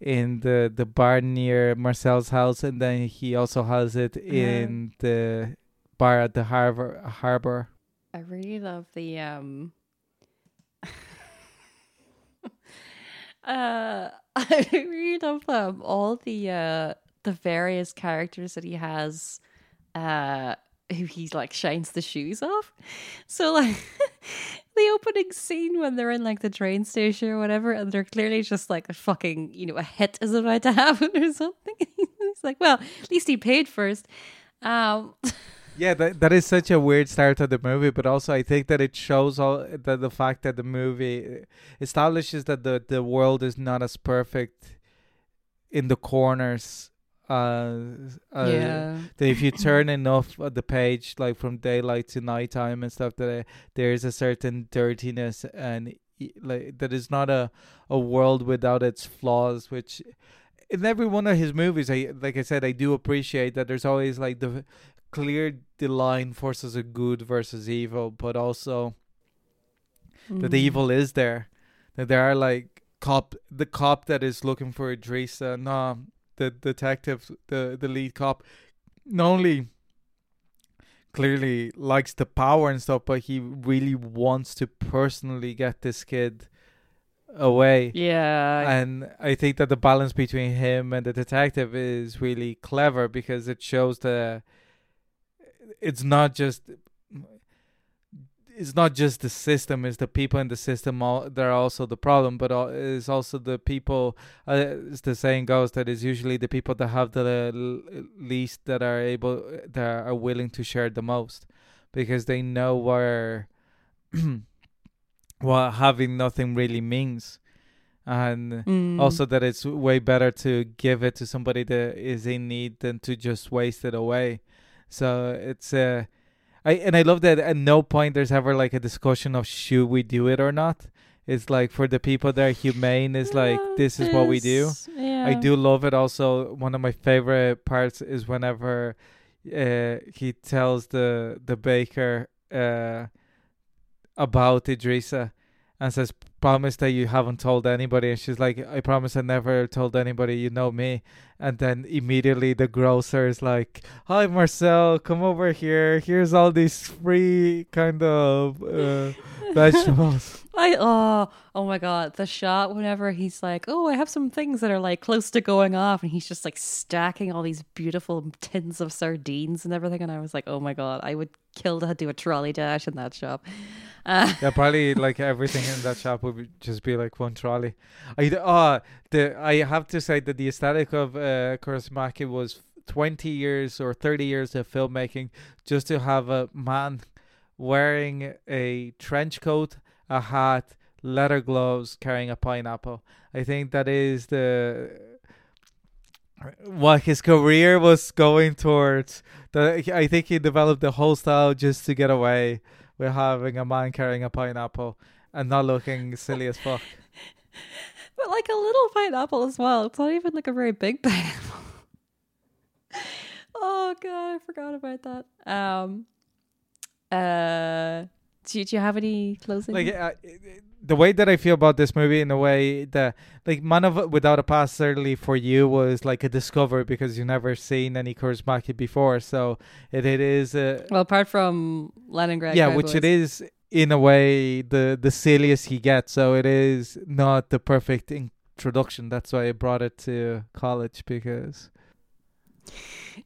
in the the bar near Marcel's house, and then he also has it in the bar at the harbor. Harbor. I really love the um uh I really love um, all the uh the various characters that he has uh who he like shines the shoes off. So like the opening scene when they're in like the train station or whatever and they're clearly just like a fucking you know a hit is about to happen or something. He's like, well, at least he paid first. Um Yeah, that that is such a weird start to the movie, but also I think that it shows all that the fact that the movie establishes that the the world is not as perfect in the corners. Uh, uh, yeah. that if you turn enough of the page, like from daylight to nighttime and stuff, that uh, there is a certain dirtiness and like that is not a a world without its flaws. Which in every one of his movies, I like I said, I do appreciate that. There's always like the clear the line versus a good versus evil, but also that the Mm. evil is there. That there are like cop the cop that is looking for Idrissa, no, the detective, the the lead cop, not only clearly likes the power and stuff, but he really wants to personally get this kid away. Yeah. And I think that the balance between him and the detective is really clever because it shows the it's not just it's not just the system it's the people in the system all they're also the problem but it's also the people uh, as the saying goes that is usually the people that have the least that are able that are willing to share the most because they know where what having nothing really means and Mm. also that it's way better to give it to somebody that is in need than to just waste it away so it's uh i and i love that at no point there's ever like a discussion of should we do it or not it's like for the people that are humane it's like this is what we do Yeah. I do love it. Also, one of my favorite parts is whenever uh, he tells the the baker uh, about Idrissa and says, "Promise that you haven't told anybody." And she's like, "I promise I never told anybody. You know me." And then immediately the grocer is like, "Hi, Marcel, come over here. Here's all these free kind of uh, vegetables." I oh oh my god the shot whenever he's like oh I have some things that are like close to going off and he's just like stacking all these beautiful tins of sardines and everything and I was like oh my god I would kill to do a trolley dash in that shop. Uh, Yeah, probably like everything in that shop would just be like one trolley. I uh, the I have to say that the aesthetic of uh, Kaurismäki was twenty years or thirty years of filmmaking just to have a man wearing a trench coat, a hat, leather gloves, carrying a pineapple. I think that is the what his career was going towards. The, I think he developed the whole style just to get away with having a man carrying a pineapple and not looking silly as fuck. but like a little pineapple as well. It's not even like a very big pineapple. oh god, I forgot about that. Um uh do, do you have any closing? Like uh, the way that I feel about this movie, in a way that like Man of Without a Past, certainly for you was like a discovery because you've never seen any Kaurismäki before. So it it is a well, apart from Leningrad, yeah, which it is in a way the the silliest he gets. So it is not the perfect introduction. That's why I brought it to college because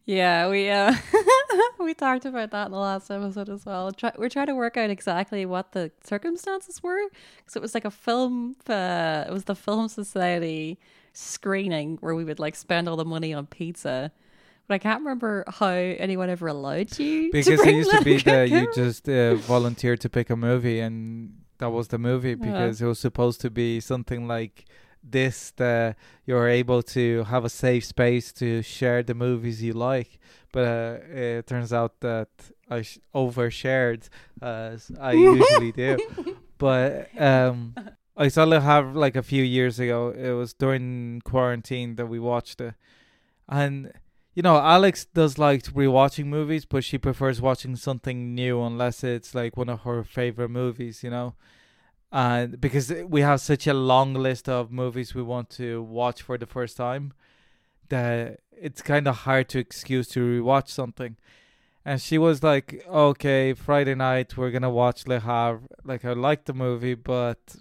Yeah, we uh we talked about that in the last episode as well. Try, we're trying to work out exactly what the circumstances were because it was like a film. Uh, it was the Film Society screening where we would like spend all the money on pizza. But I can't remember how anyone ever allowed you. because it used to be that you just uh, volunteered to pick a movie and that was the movie because it was supposed to be something like this that you're able to have a safe space to share the movies you like. But uh, it turns out that I sh- overshared as I usually do. But um I saw Le Havre like a few years ago it was during quarantine that we watched it. And you know, Alex does like rewatching movies, but she prefers watching something new unless it's like one of her favorite movies, you know. And because we have such a long list of movies we want to watch for the first time, that it's kind of hard to excuse to rewatch something. And she was like, "Okay, Friday night we're gonna watch Le Havre. Like I like the movie, but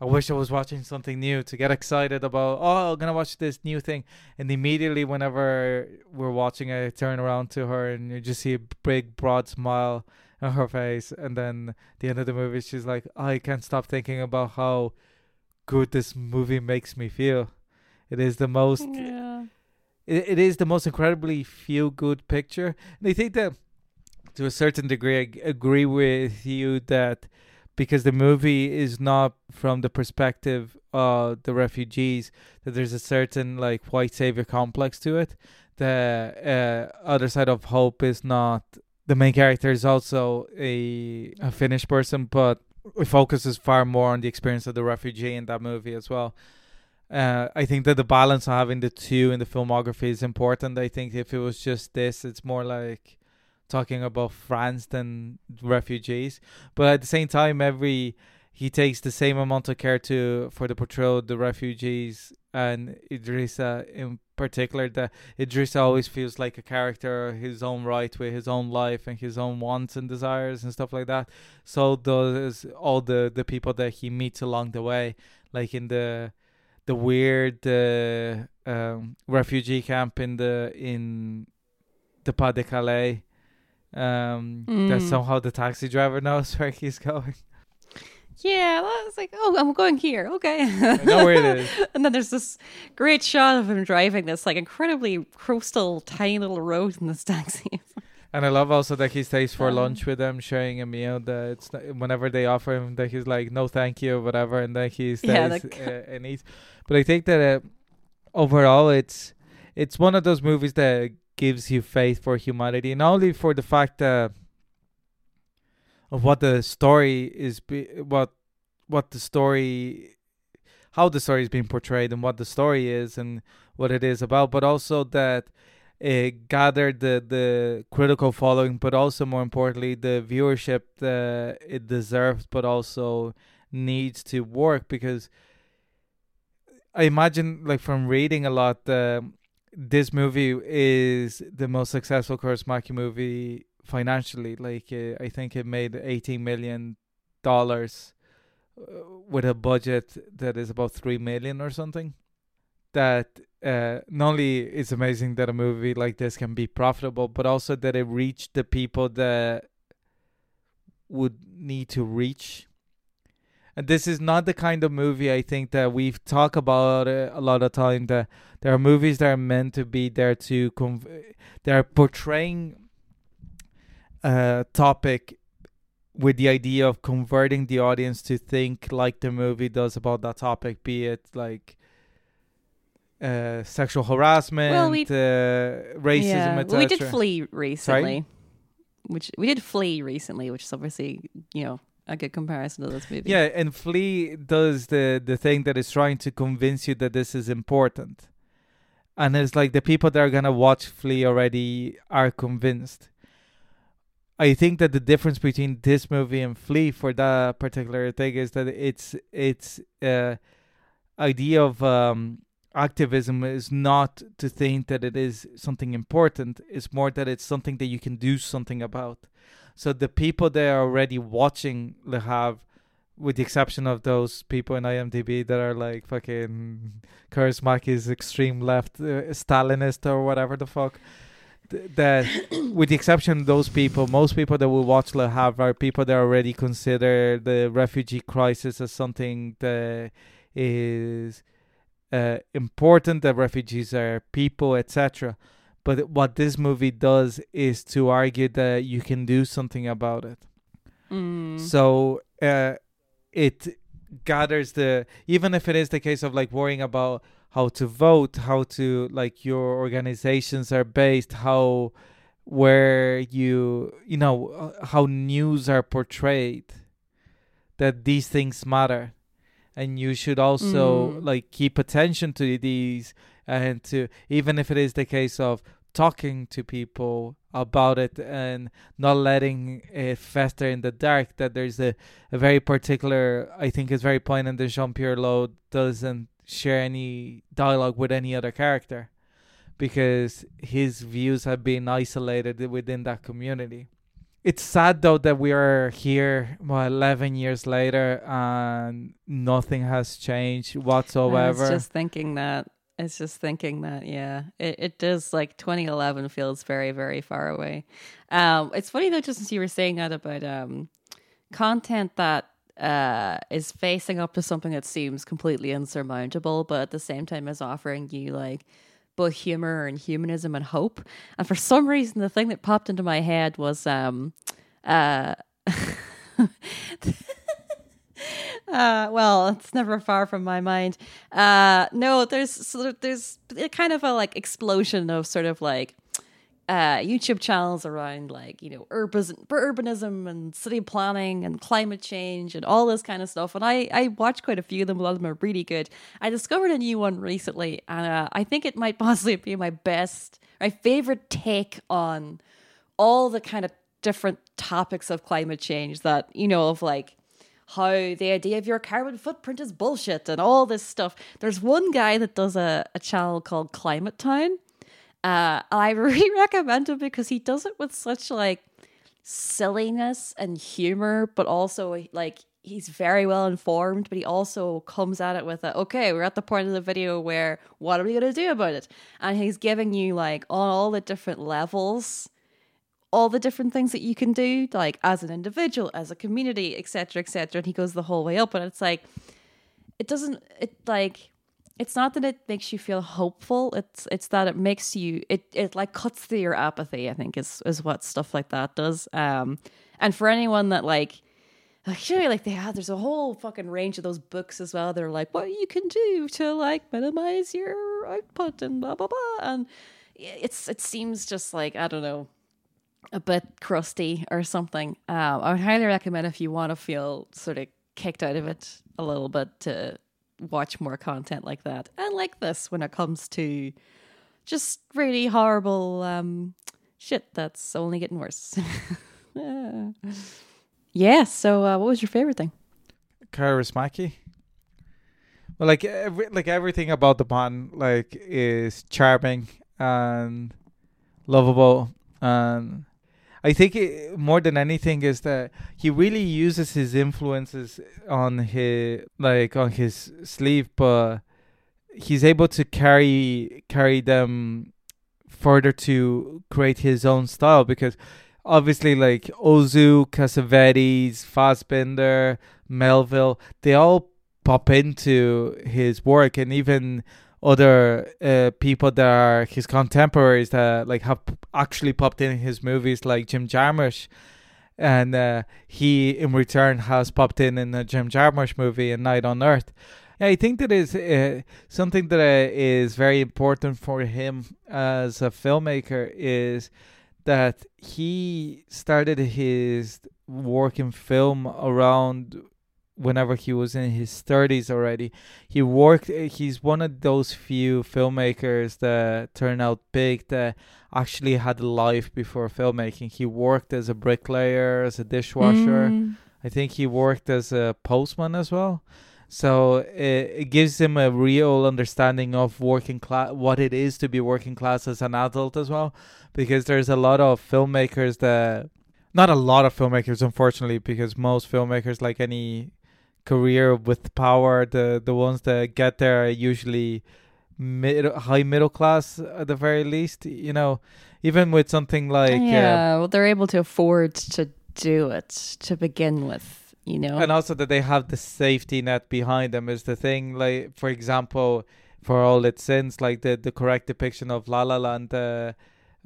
I wish I was watching something new to get excited about. Oh, I'm gonna watch this new thing, and immediately whenever we're watching I turn around to her and you just see a big broad smile on her face, and then the end of the movie, she's like, I can't stop thinking about how good this movie makes me feel. It is the most Yeah. it, it is the most incredibly feel good picture. And I think that to a certain degree, I agree with you that because the movie is not from the perspective of the refugees, that there's a certain like white savior complex to it. The uh, other side of hope is not the main character is also a a Finnish person, but it focuses far more on the experience of the refugee in that movie as well. Uh, I think that the balance of having the two in the filmography is important. I think if it was just this, it's more like talking about France than refugees. But at the same time, every he takes the same amount of care to for the portrayal the refugees, and Idrissa in particular that Idris always feels like a character, his own right with his own life and his own wants and desires and stuff like that. So does all the the people that he meets along the way, like in the the weird uh, um, refugee camp in the in the Pas de Calais. Um, that Mm. somehow the taxi driver knows where he's going. Yeah, I was like, oh, I'm going here. Okay. I know where it is. And then there's this great shot of him driving this like incredibly coastal, tiny little road in this taxi. And I love also that he stays for Um, lunch with them, sharing a meal. That it's whenever they offer him, that he's like, "No, thank you," whatever, and then he stays Yeah, like- uh, and eats. But I think that uh, overall, it's it's one of those movies that gives you faith for humanity, not only for the fact that of what the story is, be, what what the story, how the story is being portrayed, and what the story is, and what it is about, but also that it gathered the the critical following, but also more importantly the viewership that it deserves, but also needs to work because I imagine like from reading a lot, uh, this movie is the most successful Kaurismäki movie financially. Like uh, I think it made eighteen million dollars uh, with a budget that is about three million or something. That uh, not only is amazing that a movie like this can be profitable, but also that it reached the people that would need to reach. And this is not the kind of movie I think that we've talked about a lot of time. That there are movies that are meant to be there to conv- they are portraying a topic with the idea of converting the audience to think like the movie does about that topic, be it like uh, sexual harassment, we- uh, racism, yeah. Well, we did Flee recently, which we did Flee recently, which is obviously you know a good comparison to this movie. Yeah, and Flee does the the thing that is trying to convince you that this is important. And it's like the people that are gonna watch Flee already are convinced. I think that the difference between this movie and Flee for that particular thing is that it's it's uh idea of um activism is not to think that it is something important. It's more that it's something that you can do something about. So the people that are already watching Le Havre, with the exception of those people in IMDb that are like fucking Kaurismäki's extreme left uh, Stalinist or whatever the fuck. Th- That, with the exception of those people, most people that will watch Le Havre are people that already consider the refugee crisis as something that is uh, important. That refugees are people, etc. But what this movie does is to argue that you can do something about it. Mm. So uh, it gathers the even if it is the case of like worrying about how to vote, how to like your organizations are based, how where you you know uh, how news are portrayed, that these things matter, and you should also Mm. like keep attention to these and to even if it is the case of talking to people about it and not letting it fester in the dark that there's a, a very particular i think it's very poignant that jean-pierre Léaud doesn't share any dialogue with any other character because his views have been isolated within that community it's sad though that we are here well, 11 years later and nothing has changed I whatsoever was just thinking that. It's just thinking that, yeah, it, it does like 2011 feels very, very far away. Um, it's funny though, just as you were saying that about um, content that uh, is facing up to something that seems completely insurmountable, but at the same time is offering you like both humor and humanism and hope. And for some reason, the thing that popped into my head was um, uh, Uh, well, it's never far from my mind. Uh, no, there's of, there's kind of a like explosion of sort of like uh, YouTube channels around like you know urban urbanism and city planning and climate change and all this kind of stuff. And I I watched quite a few of them. A lot of them are really good. I discovered a new one recently, and uh, I think it might possibly be my best, my favorite take on all the kind of different topics of climate change that you know of like how the idea of your carbon footprint is bullshit and all this stuff. There's one guy that does a, a channel called Climate Town. Uh, I really recommend him because he does it with such like silliness and humor, but also like he's very well informed, but he also comes at it with a okay, we're at the point of the video where what are we gonna do about it? And he's giving you like on all the different levels, all the different things that you can do, like as an individual, as a community, etc. etc. And he goes the whole way up, and it's like it doesn't it like it's not that it makes you feel hopeful it's it's that it makes you it it like cuts through your apathy i think is is what stuff like that does um and for anyone that like know, like they have there's a whole fucking range of those books as well they're like what you can do to like minimize your output and blah blah blah and it's it seems just like i don't know a bit crusty or something. Um i would highly recommend if you want to feel sort of kicked out of it a little bit to watch more content like that and like this when it comes to just really horrible um shit that's only getting worse yeah. So, uh, what was your favorite thing? Kaurismäki. Well, like every like everything about the man like is charming and lovable, and I think it, more than anything is that he really uses his influences on his like on his sleeve, but he's able to carry carry them further to create his own style because obviously like Ozu, Cassavetes, Fassbinder, Melville, they all pop into his work and even other uh, people that are his contemporaries that like have actually popped in his movies like Jim Jarmusch and uh, he in return has popped in in a Jim Jarmusch movie in Night on Earth. I think that is uh, something that uh, is very important for him as a filmmaker is that he started his work in film around whenever he was in his 30s already. He worked, he's one of those few filmmakers that turned out big that actually had a life before filmmaking. He worked as a bricklayer, as a dishwasher. Mm. I think he worked as a postman as well. So it, it gives him a real understanding of working class, what it is to be working class as an adult as well, because there's a lot of filmmakers that, not a lot of filmmakers, unfortunately, because most filmmakers, like any career with power, the the ones that get there are usually mid high middle class at the very least. You know, even with something like yeah, uh, well, they're able to afford to do it to begin with you know and also that they have the safety net behind them is the thing like for example for all its sins like the the correct depiction of la la land uh,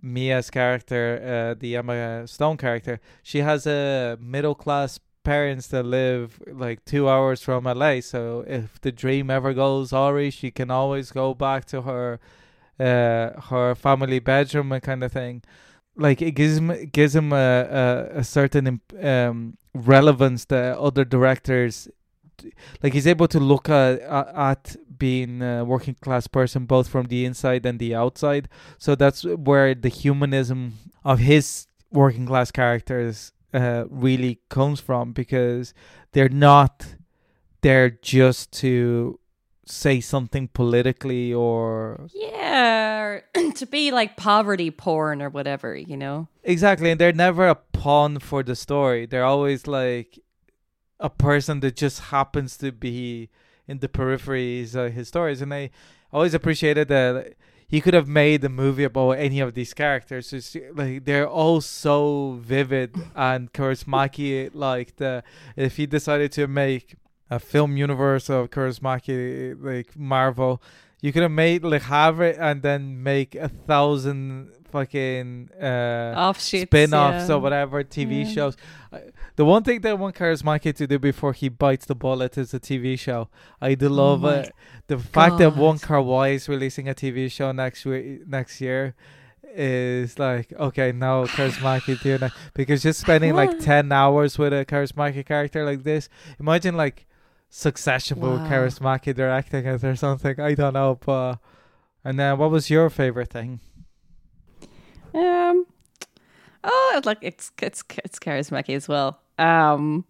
mia's character uh, the emma stone character she has a middle class parents that live like two hours from la so if the dream ever goes awry she can always go back to her uh, her family bedroom and kind of thing. Like it gives him gives him a a, a certain um, relevance that other directors like he's able to look at at being a working class person both from the inside and the outside. So that's where the humanism of his working class characters uh, really comes from because they're not there just to say something politically or yeah to be like poverty porn or whatever you know? Exactly and they're never a pawn for the story. They're always like a person that just happens to be in the peripheries of his stories and i always appreciated that he could have made a movie about any of these characters it's like they're all so vivid and charismatic like the if he decided to make a film universe of Kaurismäki, like Marvel. You could have made like have it and then make a thousand fucking uh, offshoots, spin-offs yeah. or whatever TV yeah. shows. Uh, the one thing that One I want Kaurismäki to do before he bites the bullet is a TV show. I do oh love oh it. The God. fact that Wong Kar Wai is releasing a TV show next week, next year is like okay now Kaurismäki doing that because just spending like 10 hours with a Kaurismäki character like this imagine like Succession wow. Kaurismäki directing it or something. I don't know, but and then what was your favorite thing? Um, oh, like it's it's it's Kaurismäki as well. Um,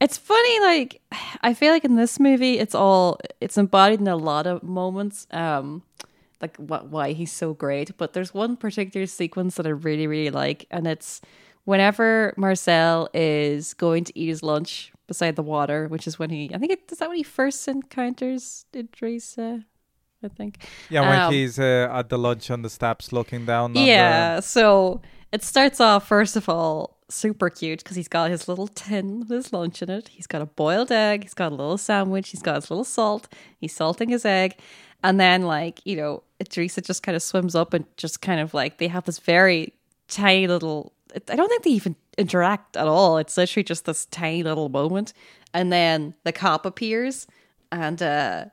It's funny, like I feel like in this movie, it's all it's embodied in a lot of moments. Um, like what why he's so great. But there's one particular sequence that I really really like, and it's whenever Marcel is going to eat his lunch beside the water, which is when he I think it is that when he first encounters Idrissa. I think. Yeah, when Um, he's uh, at the lunch on the steps looking down. Yeah, so it starts off first of all super cute because he's got his little tin with his lunch in it. He's got a boiled egg. He's got a little sandwich. He's got his little salt. He's salting his egg, and then like you know, Idrissa just kind of swims up and just kind of like they have this very tiny little. I don't think they even interact at all. It's literally just this tiny little moment, and then the cop appears, and uh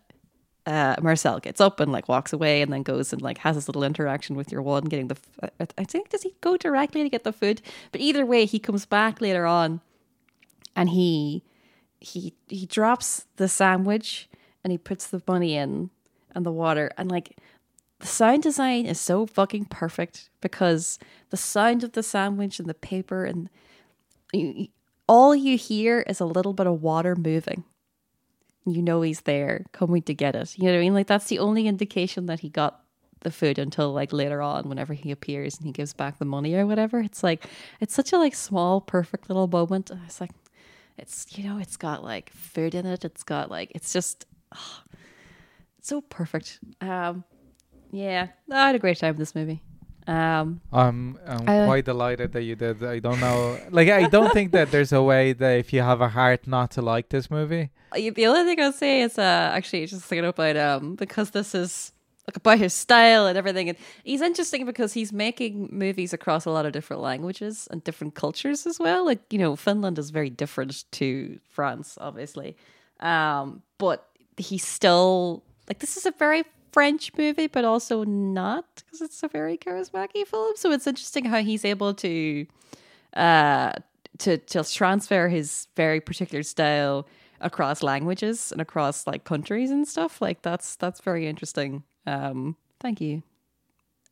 uh, Marcel gets up and like walks away and then goes and like has this little interaction with your one getting the. F- I- I think does he go directly to get the food? But either way, he comes back later on, and he he he drops the sandwich and he puts the money in and the water and like the sound design is so fucking perfect because the sound of the sandwich and the paper and you, all you hear is a little bit of water moving you know he's there coming to get it. You know what I mean? Like that's the only indication that he got the food until like later on whenever he appears and he gives back the money or whatever. It's like it's such a like small perfect little moment. It's like it's you know, it's got like food in it. It's got like it's just ah, it's so perfect. Um yeah, I had a great time with this movie. Um I'm, I'm I- quite delighted that you did. I don't know. Like, I don't think that there's a way that if you have a heart not to like this movie. the only thing I'll say is uh actually just thinking about um because this is like about his style and everything and he's interesting because he's making movies across a lot of different languages and different cultures as well like you know Finland is very different to France obviously um but he's still like this is a very French movie but also not because it's a very charismatic film. So it's interesting how he's able to uh to to transfer his very particular style across languages and across like countries and stuff. Like that's that's very interesting. Um thank you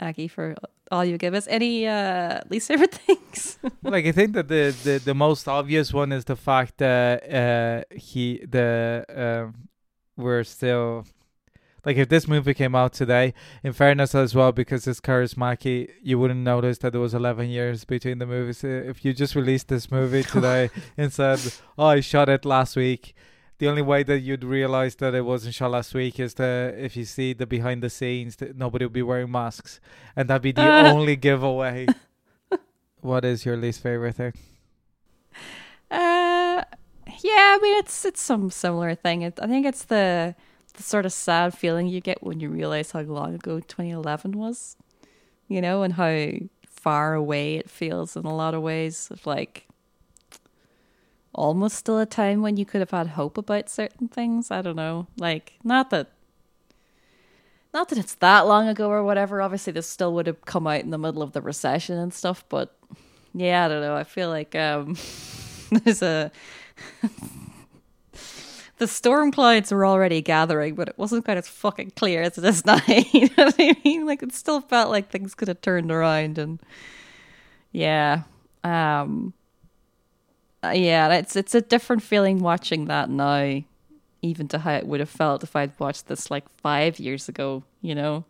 Aki for all you give us. Any uh least favorite things? Like I think that the, the the most obvious one is the fact that uh he the um we're still like if this movie came out today in fairness as well because it's charismatic you wouldn't notice that there was 11 years between the movies. If you just released this movie today and said oh I shot it last week the only way that you'd realize that it wasn't shot last week is that if you see the behind the scenes that nobody would be wearing masks. And that'd be the Uh. only giveaway. What is your least favorite thing? Uh yeah i mean it's it's some similar thing. It, i think it's the the sort of sad feeling you get when you realize how long ago 2011 was you know and how far away it feels in a lot of ways of like almost still a time when you could have had hope about certain things. I don't know. Like not that not that it's that long ago or whatever. Obviously this still would have come out in the middle of the recession and stuff but yeah i don't know. I feel like um there's a the storm clouds were already gathering, but it wasn't quite as fucking clear as it is now. you know what I mean? Like it still felt like things could have turned around, and yeah, um, uh, yeah, it's it's a different feeling watching that now, even to how it would have felt if I'd watched this like five years ago. You know?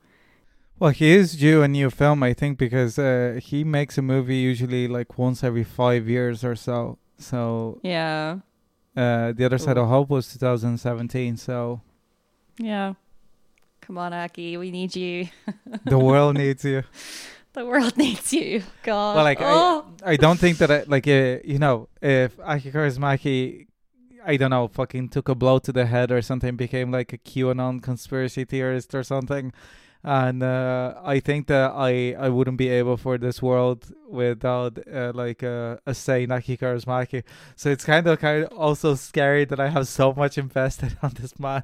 Well, he is due a new film, I think, because uh, he makes a movie usually like once every five years or so. So Yeah, uh, the other side of hope was 2017. So yeah. Come on, Aki, we need you. the world needs you. The world needs you. God. Well, like oh. I, I don't think that I, like uh, you know if Aki Kaurismäki, I don't know, fucking took a blow to the head or something, became like a QAnon conspiracy theorist or something. And uh, I think that I, I wouldn't be able for this world without uh, like uh, a say Naki Kaurismäki. So it's kind of kind of also scary that I have so much invested on this man.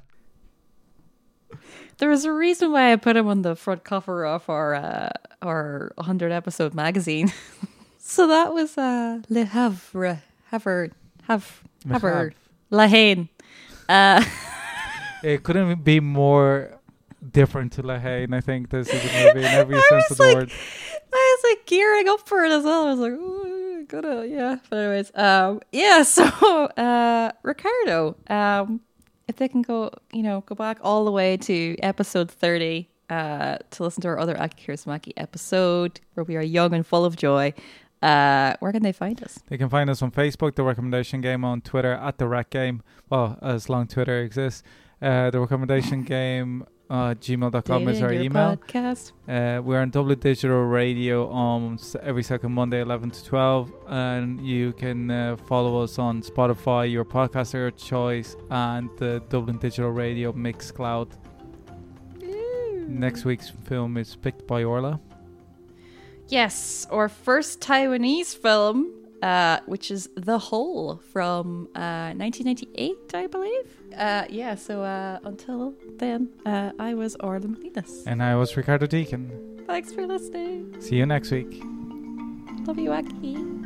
There was a reason why I put him on the front cover of our uh, our 100 episode magazine. so that was uh, Le Havre, Havre, Have, Havre, La Haine. Uh, It couldn't be more different to La and I think this is a movie in every sense of the like- word. I was like gearing up for it as well. I was like, "Ooh, gonna yeah. But anyways, um, yeah. So, uh, Ricardo, um, if they can go, you know, go back all the way to episode thirty, uh, to listen to our other Aki Kaurismäki episode where we are young and full of joy. Uh, where can they find us? They can find us on Facebook, The Recommendation Game, on Twitter at The Rec Game. Well, as long Twitter exists. Uh, the Recommendation Game uh, gmail.com is our email. Podcast. Uh, we're on Dublin Digital Radio on s- every second Monday, 11 to 12. And you can uh, follow us on Spotify, your podcaster of choice, and the Dublin Digital Radio Mixcloud. Next week's film is picked by Orla. Yes, our first Taiwanese film, uh, which is The Hole from uh, 1998, I believe. Uh, yeah, so uh, until then, uh, I was Orla McNelis. And I was Ricardo Deakin. Thanks for listening. See you next week. Love you, Aki.